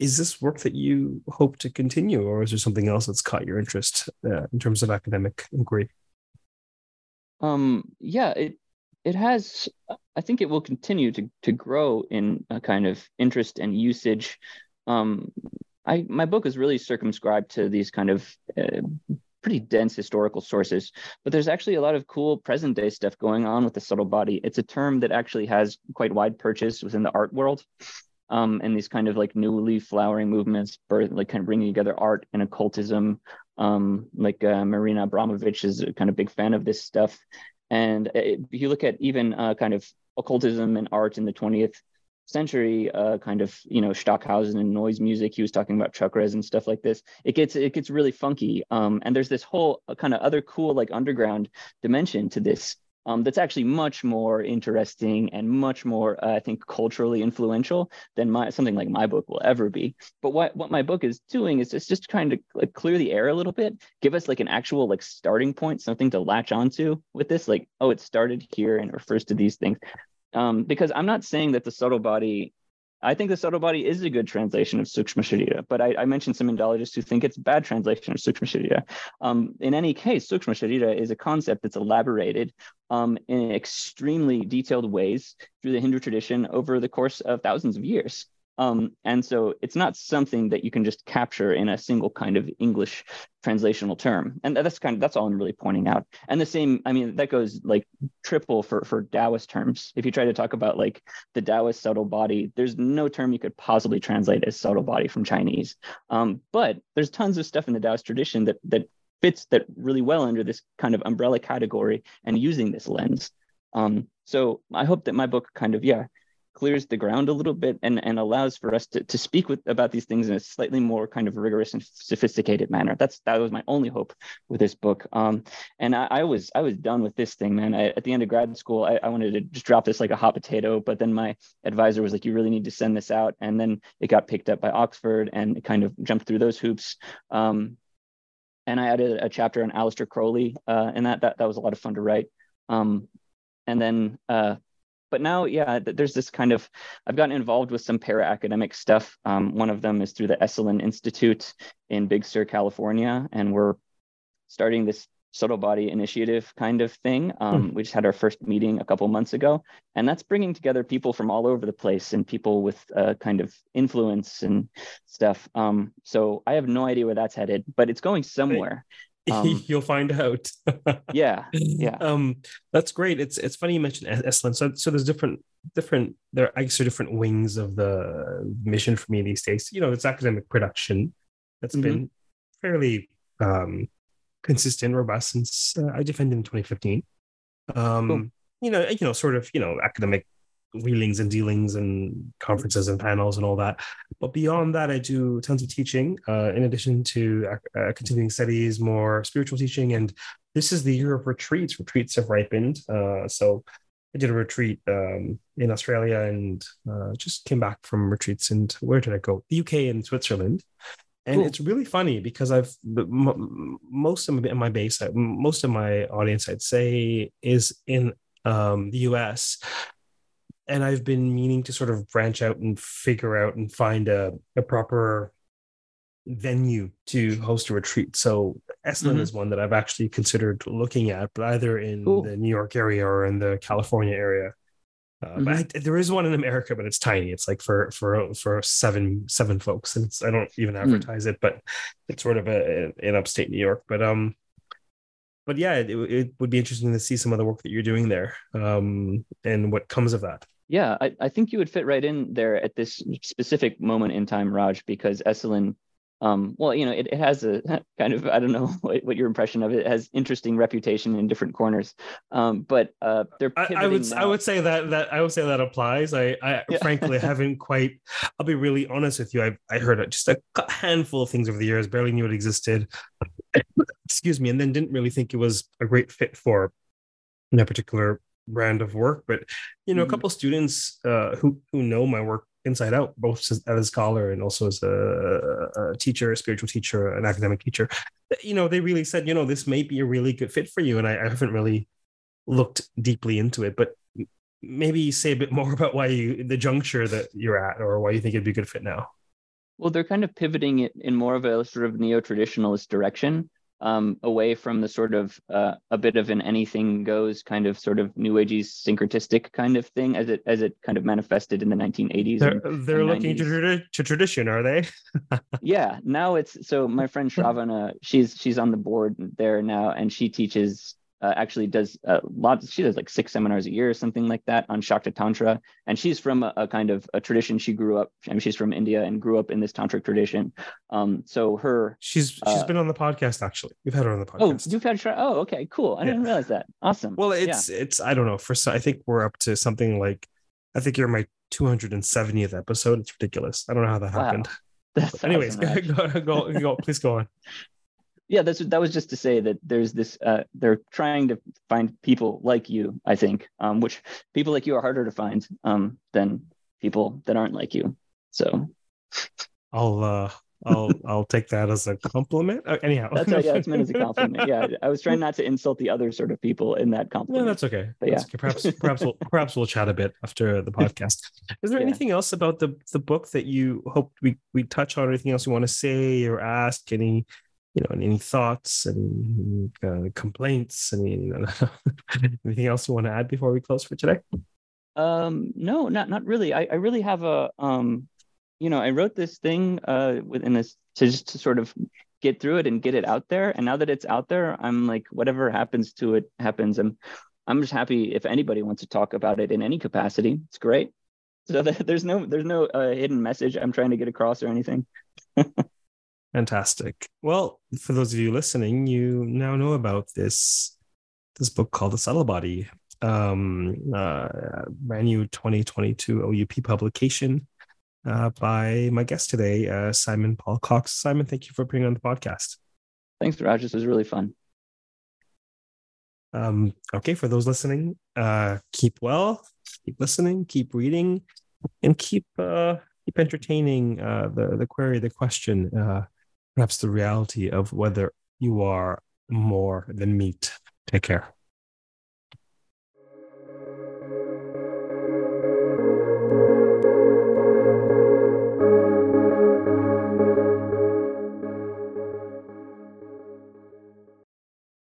is this work that you hope to continue or is there something else that's caught your interest uh, in terms of academic inquiry? Um yeah it it has i think it will continue to to grow in a kind of interest and usage. Um i my book is really circumscribed to these kind of uh, pretty dense historical sources but there's actually a lot of cool present day stuff going on with the subtle body. It's a term that actually has quite wide purchase within the art world um, and these kind of like newly flowering movements, birth, like kind of bringing together art and occultism. Um, like uh, Marina Abramovich is a kind of big fan of this stuff, and if you look at even uh, kind of occultism and art in the 20th century, uh, kind of you know Stockhausen and noise music, he was talking about chakras and stuff like this. It gets it gets really funky, um, and there's this whole uh, kind of other cool like underground dimension to this um, that's actually much more interesting and much more, uh, I think, culturally influential than my something like my book will ever be. But what what my book is doing is just just trying to like clear the air a little bit, give us like an actual like starting point, something to latch onto with this. Like, oh, it started here and refers to these things. Um, because I'm not saying that the subtle body I think the subtle body is a good translation of Sukshma Sharira, but I, I mentioned some Indologists who think it's a bad translation of Sukshma Sharira. Um, in any case, Sukshma Sharira is a concept that's elaborated um, in extremely detailed ways through the Hindu tradition over the course of thousands of years. Um, and so it's not something that you can just capture in a single kind of English translational term. And that's kind of that's all I'm really pointing out. And the same, I mean, that goes like triple for for Taoist terms. If you try to talk about like the Taoist subtle body, there's no term you could possibly translate as subtle body from Chinese. Um, but there's tons of stuff in the Taoist tradition that that fits that really well under this kind of umbrella category and using this lens. Um, so I hope that my book kind of yeah clears the ground a little bit and, and allows for us to, to speak with about these things in a slightly more kind of rigorous and sophisticated manner. That's that was my only hope with this book. Um, and I, I, was I was done with this thing, man. I, at the end of grad school, I, I, wanted to just drop this like a hot potato, but then my advisor was like, "You really need to send this out." And then it got picked up by Oxford, and it kind of jumped through those hoops. Um, and I added a chapter on Aleister Crowley, uh, and that, that that was a lot of fun to write. Um, and then uh, but now yeah there's this kind of i've gotten involved with some para academic stuff. Um, one of them is through the esalen institute in big sur california and we're starting this subtle body initiative kind of thing. Um, hmm. we just had our first meeting a couple months ago and that's bringing together people from all over the place and people with uh, kind of influence and stuff. Um, so i have no idea where that's headed but it's going somewhere um, you'll find out. yeah, yeah. Um, that's great. It's it's funny you mentioned Esalen. So so there's different different there I guess there are different wings of the mission for me these days. You know, it's academic production that's mm-hmm. been fairly um, consistent, robust since uh, I defended in 2015. Um, cool. You know, you know, sort of you know academic wheelings and dealings and conferences and panels and all that. But beyond that, I do tons of teaching uh, in addition to uh, continuing studies, more spiritual teaching. And this is the year of retreats. Retreats have ripened. Uh, so I did a retreat um, in Australia and uh, just came back from retreats. And where did I go? The UK and Switzerland. And cool. it's really funny because I've most of my base, most of my audience, I'd say, is in um, the US and I've been meaning to sort of branch out and figure out and find a, a proper venue to host a retreat. So Esalen mm-hmm. is one that I've actually considered looking at, but either in cool. the New York area or in the California area. Uh, mm-hmm. I, there is one in America, but it's tiny. It's like for for for seven seven folks, and I don't even hmm. advertise mm. it, but it's sort of a, in upstate New York. But um, but yeah, it, it would be interesting to see some of the work that you're doing there, um, and what comes of that. Yeah, I, I think you would fit right in there at this specific moment in time, Raj, because Esalen, um, well, you know, it, it has a kind of, I don't know what, what your impression of it, it has interesting reputation in different corners. Um, but uh, they're I, I, would now. I would say that that I would say that applies. I, I yeah. frankly haven't quite. I'll be really honest with you. I I heard just a handful of things over the years, barely knew it existed. Excuse me, and then didn't really think it was a great fit for that particular brand of work. But you know, mm-hmm. a couple students uh, who who know my work inside out, both as, a scholar and also as a, a, teacher, a spiritual teacher, an academic teacher. You know, they really said, you know, this may be a really good fit for you, and I, I haven't really looked deeply into it, but maybe say a bit more about why you the juncture that you're at or why you think it'd be a good fit now well they're kind of pivoting it in more of a sort of neo-traditionalist direction um, away from the sort of uh, a bit of an anything goes kind of sort of new agey syncretistic kind of thing as it as it kind of manifested in the 1980s. They're, and, they're and looking to, to tradition, are they? yeah. Now it's so my friend Shravana, she's she's on the board there now, and she teaches uh, actually does a lot. She does like six seminars a year or something like that on Shakta Tantra, and she's from a, a, kind of a tradition. She grew up. I mean, she's from India and grew up in this tantric tradition. Um, so her she's she's uh, been on the podcast actually. We've had her on the oh, podcast. Oh, you've had her. Oh, okay, cool. I yeah. didn't realize that. Awesome. Well, it's yeah. it's I don't know. For I think we're up to something like I think you're my 270th episode. It's ridiculous. I don't know how that wow. happened. That's anyways, awesome, go, go, go, go, please go on yeah that's that was just to say that there's this uh, they're trying to find people like you i think um, which people like you are harder to find um, than people that aren't like you so i'll uh I'll I'll take that as a compliment. Uh, anyhow, that's yeah, it's meant as a compliment. Yeah, I was trying not to insult the other sort of people in that compliment. No, that's okay. But that's yeah, okay. perhaps perhaps we'll perhaps we'll chat a bit after the podcast. Is there yeah. anything else about the the book that you hope we we touch on? Anything else you want to say or ask? Any you know, any thoughts, any uh, complaints, know, anything else you want to add before we close for today? Um, no, not not really. I, I really have a um, you know, I wrote this thing uh, within this to just to sort of get through it and get it out there. And now that it's out there, I'm like, whatever happens to it happens. I'm, I'm just happy if anybody wants to talk about it in any capacity. It's great. So there's no, there's no uh, hidden message I'm trying to get across or anything. Fantastic. Well, for those of you listening, you now know about this this book called The Subtle Body, um, uh, brand new 2022 OUP publication uh, by my guest today, uh, Simon Paul Cox. Simon, thank you for being on the podcast. Thanks, Raj. This was really fun. Um, okay, for those listening, uh, keep well, keep listening, keep reading, and keep uh, keep entertaining uh, the the query, the question, uh, perhaps the reality of whether you are more than meat. Take care.